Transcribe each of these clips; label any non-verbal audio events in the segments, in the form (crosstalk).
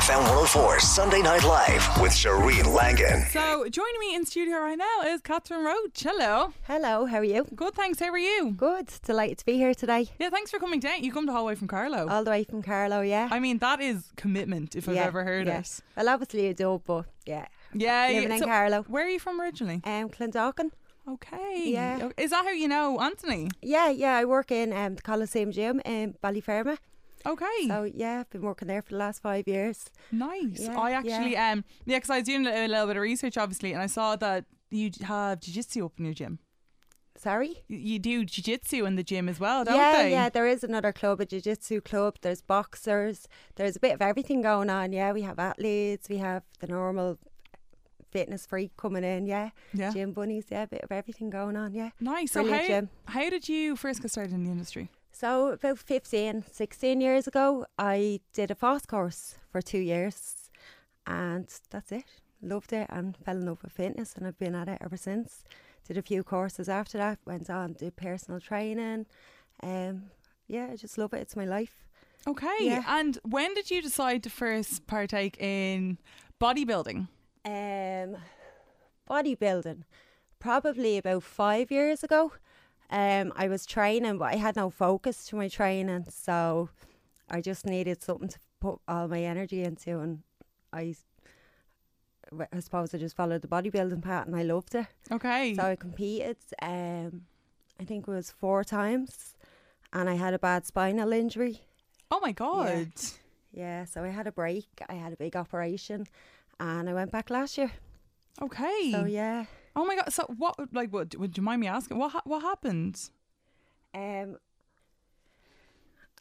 FM 104 Sunday Night Live with Shireen Langan. So, joining me in studio right now is Catherine Roach. Hello. Hello, how are you? Good, thanks. How are you? Good. Delighted to be here today. Yeah, thanks for coming down. You come the whole way from Carlow. All the way from Carlow, yeah. I mean, that is commitment if I've yeah, ever heard yeah. it. Well, obviously you do, but yeah. Yeah, Living yeah. in So, Carlow. Where are you from originally? Um, Clondalkin. Okay. Yeah. Is that how you know Anthony? Yeah, yeah, I work in um, the Coliseum Gym in Ballyfermot. Okay. So, yeah, I've been working there for the last five years. nice. yeah, I yeah. actually, um, yeah, because I was doing a little bit of research, obviously, and I saw that you have jiu-jitsu up in your gym. Sorry? You- do jiu-jitsu in the gym as well, don't yeah, they? yeah, there is another club, a jiu-jitsu club. There's boxers. There's a bit of everything going on. Yeah, we have athletes. We have the normal fitness freak coming in. Yeah, Yeah. gym bunnies. Yeah, a bit of everything going on. Yeah. Nice. So how, gym. how did you first get started in the industry? So about 15, 16 years ago, I did a fast course for two years, and that's it. Loved it and fell in love with fitness, and I've been at it ever since. Did a few courses after that. Went on did personal training. Um, yeah, I just love it. It's my life. Okay. Yeah. And when did you decide to first partake in bodybuilding? Um, bodybuilding, probably about five years ago. Um, I was training, but I had no focus to my training, so I just needed something to put all my energy into, and I, I suppose I just followed the bodybuilding path, and I loved it. Okay. So I competed. Um, I think it was four times, and I had a bad spinal injury. oh my god. Yeah, so I had a break. I had a big operation, and I went back last year. Okay. So yeah. Oh my god. So what? Like, what? Would you mind me asking? What? ha- What happened? Um,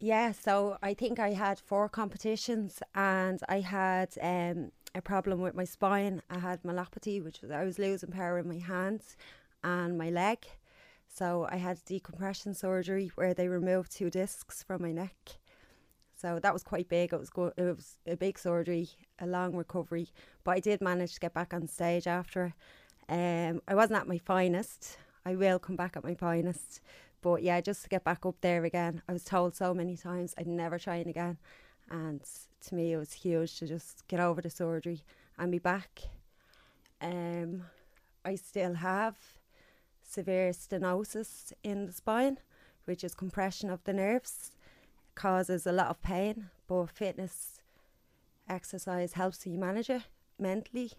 yeah, so I think I had four competitions and I had um, a problem with my spine. I had myelopathy, which was I was losing power in my hands and my leg. So I had decompression surgery where they removed two discs from my neck. So that was quite big. It was go- it was a big surgery, a long recovery, but I did manage to get back on stage after. Um, I wasn't at my finest. I will come back at my finest, but yeah, just to get back up there again. I was told so many times I'd never train again, and to me it was huge to just get over the surgery and be back. Um, I still have severe stenosis in the spine, which is compression of the nerves, causes a lot of pain. But fitness, exercise helps you manage it mentally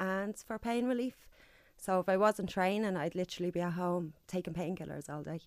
and for pain relief. So if I wasn't training, I'd literally be at home taking painkillers all day,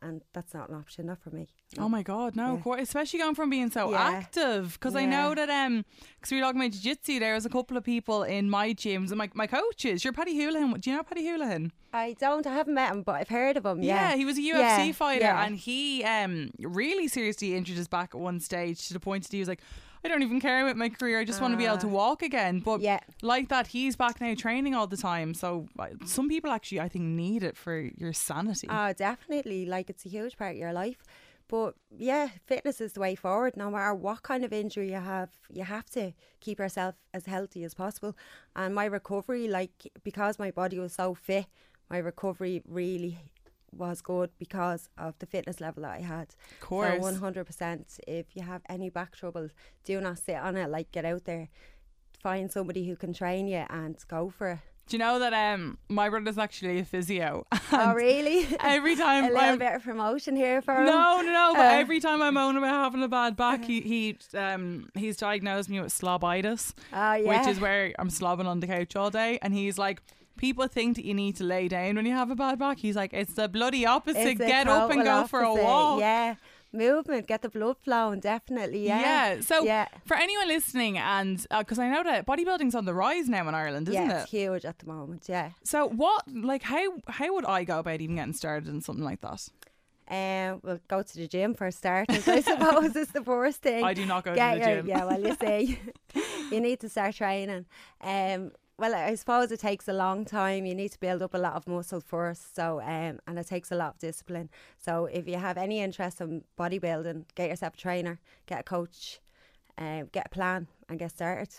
and that's not an option, not for me. Oh my god, no! Yeah. quite- Especially going from being so Yeah. active, because I know Yeah. that um, because we were talking about jiu-jitsu, there was a couple of people in my gyms and my my coaches. You're Paddy Holohan. Do you know Paddy Holohan? I don't, I haven't met him, but I've heard of him. Yeah, he was a UFC Yeah, fighter, yeah. and he um really seriously injured his back at one stage to the point that he was like, "I don't even care about my career. I just want to be able to Ah. walk again." But Yeah. like that, he's back now training all the time. So uh, some people actually, I think, need it for your sanity. Oh, definitely. Like it's a huge part of your life. But yeah, fitness is the way forward. No matter what kind of injury you have, you have to keep yourself as healthy as possible. And my recovery, like because my body was so fit, my recovery really was good because of the fitness level that I had. Of course. So one hundred percent. If you have any back trouble, do not sit on it. Like get out there, find somebody who can train you and go for it. Do you know that um my brother's actually a physio? (laughs) Oh, really? (laughs) Every time a little I'm- bit of promotion here for him. No, no, no. But Uh. every time I moan about having a bad back, he he um he's diagnosed me with slobitis, Oh, yeah. which is where I'm slobbing on the couch all day, and he's like. People think that you need to lay down when you have a bad back. He's like, it's the bloody opposite. It's Get up and go for a walk. Yeah. Movement, get the blood flowing, definitely. Yeah. Yeah. So yeah. for anyone listening, and because I know that bodybuilding's on the rise now in Ireland, isn't yeah, it? it's huge at the moment. Yeah. So what, like, how how would I go about even getting started in something like that? Um, we'll go to the gym for starters. I (laughs) suppose is the first thing. I do not go to Get the your- gym. Yeah, well, you see, (laughs) (laughs) you need to start training. Um, well, I suppose it takes a long time. You need to build up a lot of muscle first. So, um, and it takes a lot of discipline. So, if you have any interest in bodybuilding, get yourself a trainer, get a coach, um, get a plan, and get started.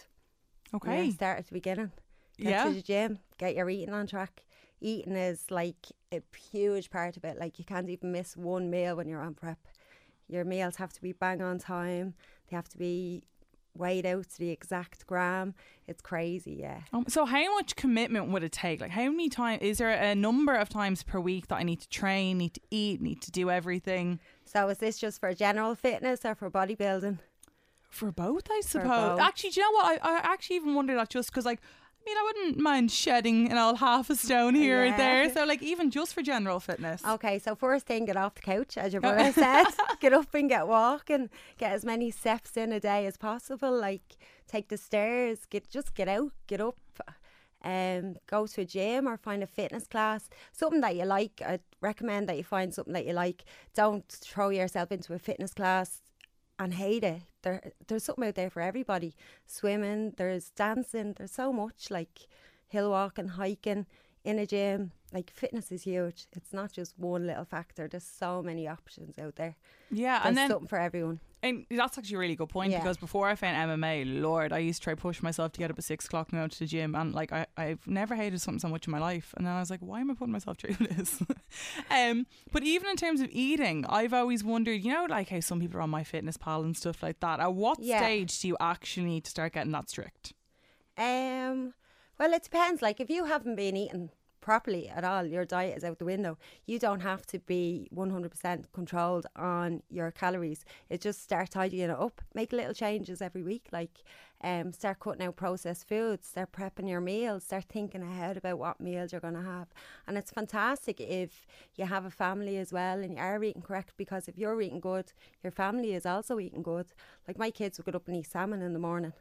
Okay. Yeah, start at the beginning. Get Yeah. to the gym. Get your eating on track. Eating is like a huge part of it. Like you can't even miss one meal when you're on prep. Your meals have to be bang on time. They have to be weighed out to the exact gram. It's crazy, yeah. Um, so how much commitment would it take? Like how many times is there a number of times per week that I need to train, need to eat, need to do everything? So is this just for general fitness or for bodybuilding? For both, I suppose. both. Actually, do you know what? I, I actually even wondered that just because, like, mean, I wouldn't mind shedding an old half a stone here or there. So, like, even just for general fitness. Okay, so first thing, get off the couch, as your brother said. (laughs) Get up and get walking. Get as many steps in a day as possible. Like take the stairs. Get just get out, get up. Um, go to a gym or find a fitness class, something that you like. I'd recommend that you find something that you like. Don't throw yourself into a fitness class and hate it. There, there's something out there for everybody. Swimming, there's dancing, there's so much like hill walking, hiking, in a gym. Like fitness is huge. It's not just one little factor. There's so many options out there. yeah, There's and then something for everyone. And that's actually a really good point Yeah. because before I found MMA, Lord, I used to try push myself to get up at six o'clock and go to the gym, and like I, I've never hated something so much in my life. And then I was like, why am I putting myself through (laughs) this? (laughs) um, but even in terms of eating, I've always wondered, you know, like how some people are on MyFitnessPal and stuff like that. At what Yeah. stage do you actually need to start getting that strict? Um, well, it depends. Like if you haven't been eating properly at all, your diet is out the window. You don't have to be 100% controlled on your calories. It just start tidying it up. Make little changes every week. Like um, start cutting out processed foods. Start prepping your meals. Start thinking ahead about what meals you're going to have. And it's fantastic if you have a family as well and you are eating correct because if you're eating good, your family is also eating good. Like my kids would get up and eat salmon in the morning.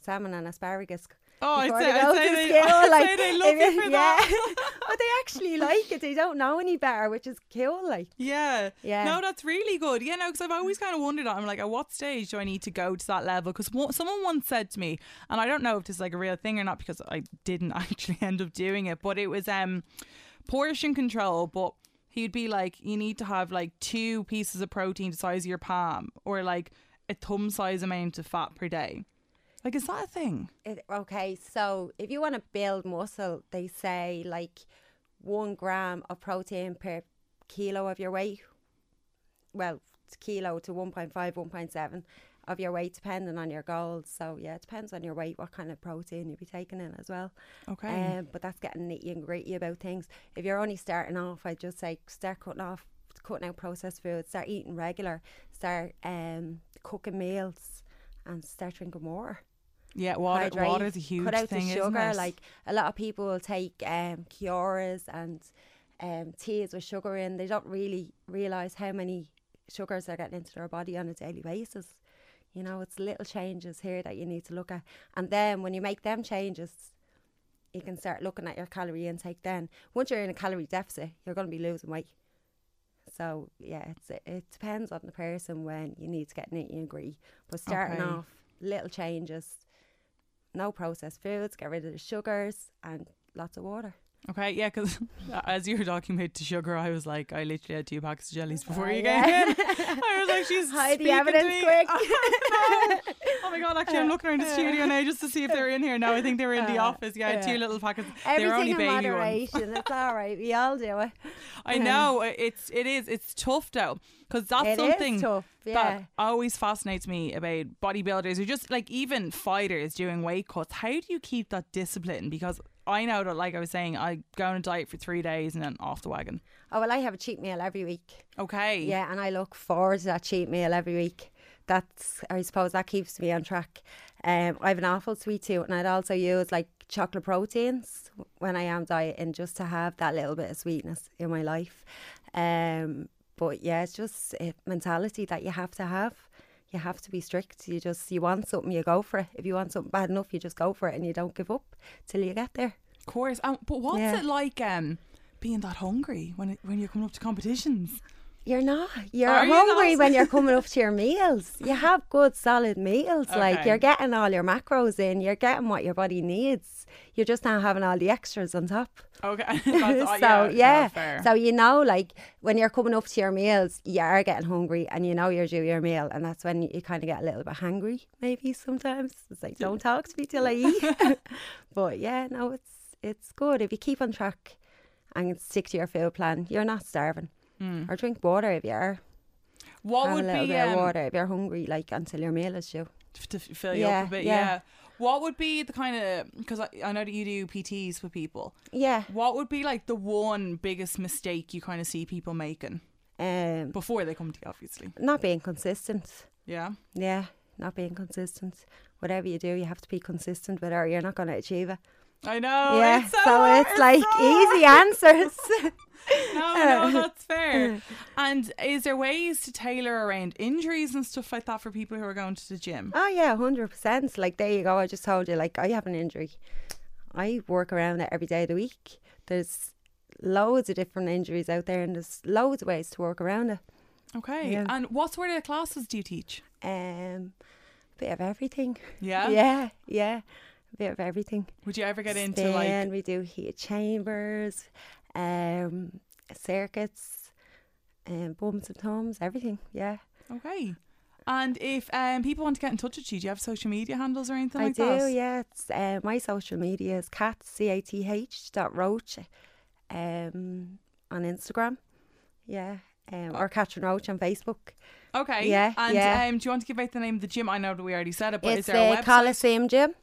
Salmon and asparagus. Oh, I'd say- they I'd say they- school, I'd like, say they love if you it- for yeah. that. (laughs) but they (laughs) actually like it. They don't know any better, which is cool. Like, Yeah. Yeah. No, that's really good. Yeah, no, because I've always kind of wondered. I'm like, at what stage do I need to go to that level? Because someone once said to me, and I don't know if this is like a real thing or not, because I didn't (laughs) actually end up doing it, but it was um portion control. But he'd be like, you need to have like two pieces of protein the size of your palm, or like a thumb size amount of fat per day. Like, is that a thing? it, okay, so if you want to build muscle, they say like one gram of protein per kilo of your weight. Well, kilo to 1.5, 1.7 of your weight, depending on your goals. So, yeah, it depends on your weight, what kind of protein you'll be taking in as well. Okay. Um, but that's getting nitty and gritty about things. If you're only starting off, I'd just say start cutting off, cutting out processed foods, start eating regular, start um, cooking meals, and start drinking water. Yeah, water. Hydrate, is a huge Cut out thing, the sugar. it? Like a lot of people will take um, and um, teas with sugar in. They don't really realise how many sugars they're getting into their body on a daily basis. You know, it's little changes here that you need to look at. And then when you make them changes, you can start looking at your calorie intake then. Once you're in a calorie deficit, you're going to be losing weight. So, yeah, it's, it depends on the person when you need to get nitty and gritty. But starting Okay. off, little changes, no processed foods, get rid of the sugars, and lots of water. Okay, yeah, because (laughs) as you were talking about the sugar, I was like, I literally had two packs of jellies oh, before Oh, you yeah. came in. (laughs) I was like, she's Hide the evidence quick. (laughs) Oh, no. Oh my god, actually, I'm uh, looking around the studio uh. now just to see if they're in here. No, I think they were in the Uh, office. Yeah, had two little packets. they were only Everything in baby ones. moderation. it's all right. We all do it. I um, know it's it is it's tough though because that's It something tough, yeah. that always fascinates me about bodybuilders or just like even fighters doing weight cuts. How do you keep that discipline? Because I know that, like I was saying, I go on a diet for three days and then off the wagon. Oh well, I have a cheat meal every week. Okay. Yeah, and I look forward to that cheat meal every week. That's I suppose that keeps me on track. Um, I have an awful sweet tooth, and I'd also use like chocolate proteins when I am dieting just to have that little bit of sweetness in my life. Um, but yeah, it's just a mentality that you have to have. You have to be strict. You just you want something, you go for it. If you want something bad enough, you just go for it, and you don't give up till you get there. Of course. Um, but what's Yeah. it like um, being that hungry when it, when you're coming up to competitions? You're not. You're Are hungry not? when you're coming up (laughs) to your meals. You have good solid meals. Like you're getting all your macros in. You're getting what your body needs. You're just not having all the extras on top. Okay. (laughs) (laughs) So yeah, yeah, so you know, like when you're coming up to your meals, you are getting hungry, and you know you're due your meal, and that's when you, you kind of get a little bit hungry. Maybe sometimes it's like, don't talk to me till I eat. but yeah, no, it's it's good if you keep on track and stick to your food plan. You're not starving, or drink water if you are. What Have would a little be bit um, of water if you're hungry, like until your meal is due. to fill you Yeah, up a bit? yeah. Yeah. What would be the kind of because I, I know that you do PTs for people. Yeah. What would be like the one biggest mistake you kind of see people making Um, before they come to you, obviously? not being consistent. Yeah. Yeah, not being consistent. Whatever you do, you have to be consistent with or you're not going to achieve it. I know. yeah, It's so, so hard, it's like so easy (laughs) answers. (laughs) No, (laughs) no, that's fair. And is there ways to tailor around injuries and stuff like that for people who are going to the gym? oh yeah, hundred percent. Like there you go. I just told you, like I have an injury. I work around it every day of the week. There's loads of different injuries out there, and there's loads of ways to work around it. Okay. Yeah. And what sort of classes do you teach? Um, bit of everything. Yeah. yeah, yeah. Bit of everything. Would you ever get into Spin, like we do heat chambers, um, circuits, um, bums and thumbs, everything. Yeah, Okay. And if um, people want to get in touch with you, do you have social media handles or anything I like do. that? Yeah, it's uh, my social media is cat c a t h dot roach, um, on Instagram. Yeah, um, or Catherine Roach on Facebook. Okay. Yeah, And yeah. Um, do you want to give out the name of the gym? I know that we already said it, but it's is there a the website? Coliseum Gym.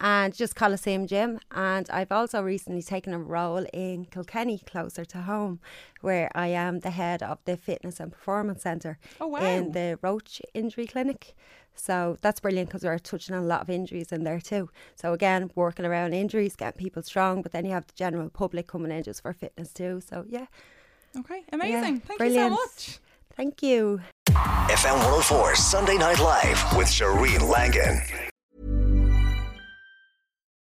And just Coliseum Gym. And I've also recently taken a role in Kilkenny, closer to home, where I am the head of the Fitness and Performance Centre Oh, wow. in the Roach Injury Clinic. So that's brilliant because we're touching on a lot of injuries in there too. So again, working around injuries, getting people strong, but then you have the general public coming in just for fitness too. So yeah, Okay. Amazing. Thank brilliant. you so much. thank you. FM 104 Sunday Night Live with Shireen Langan.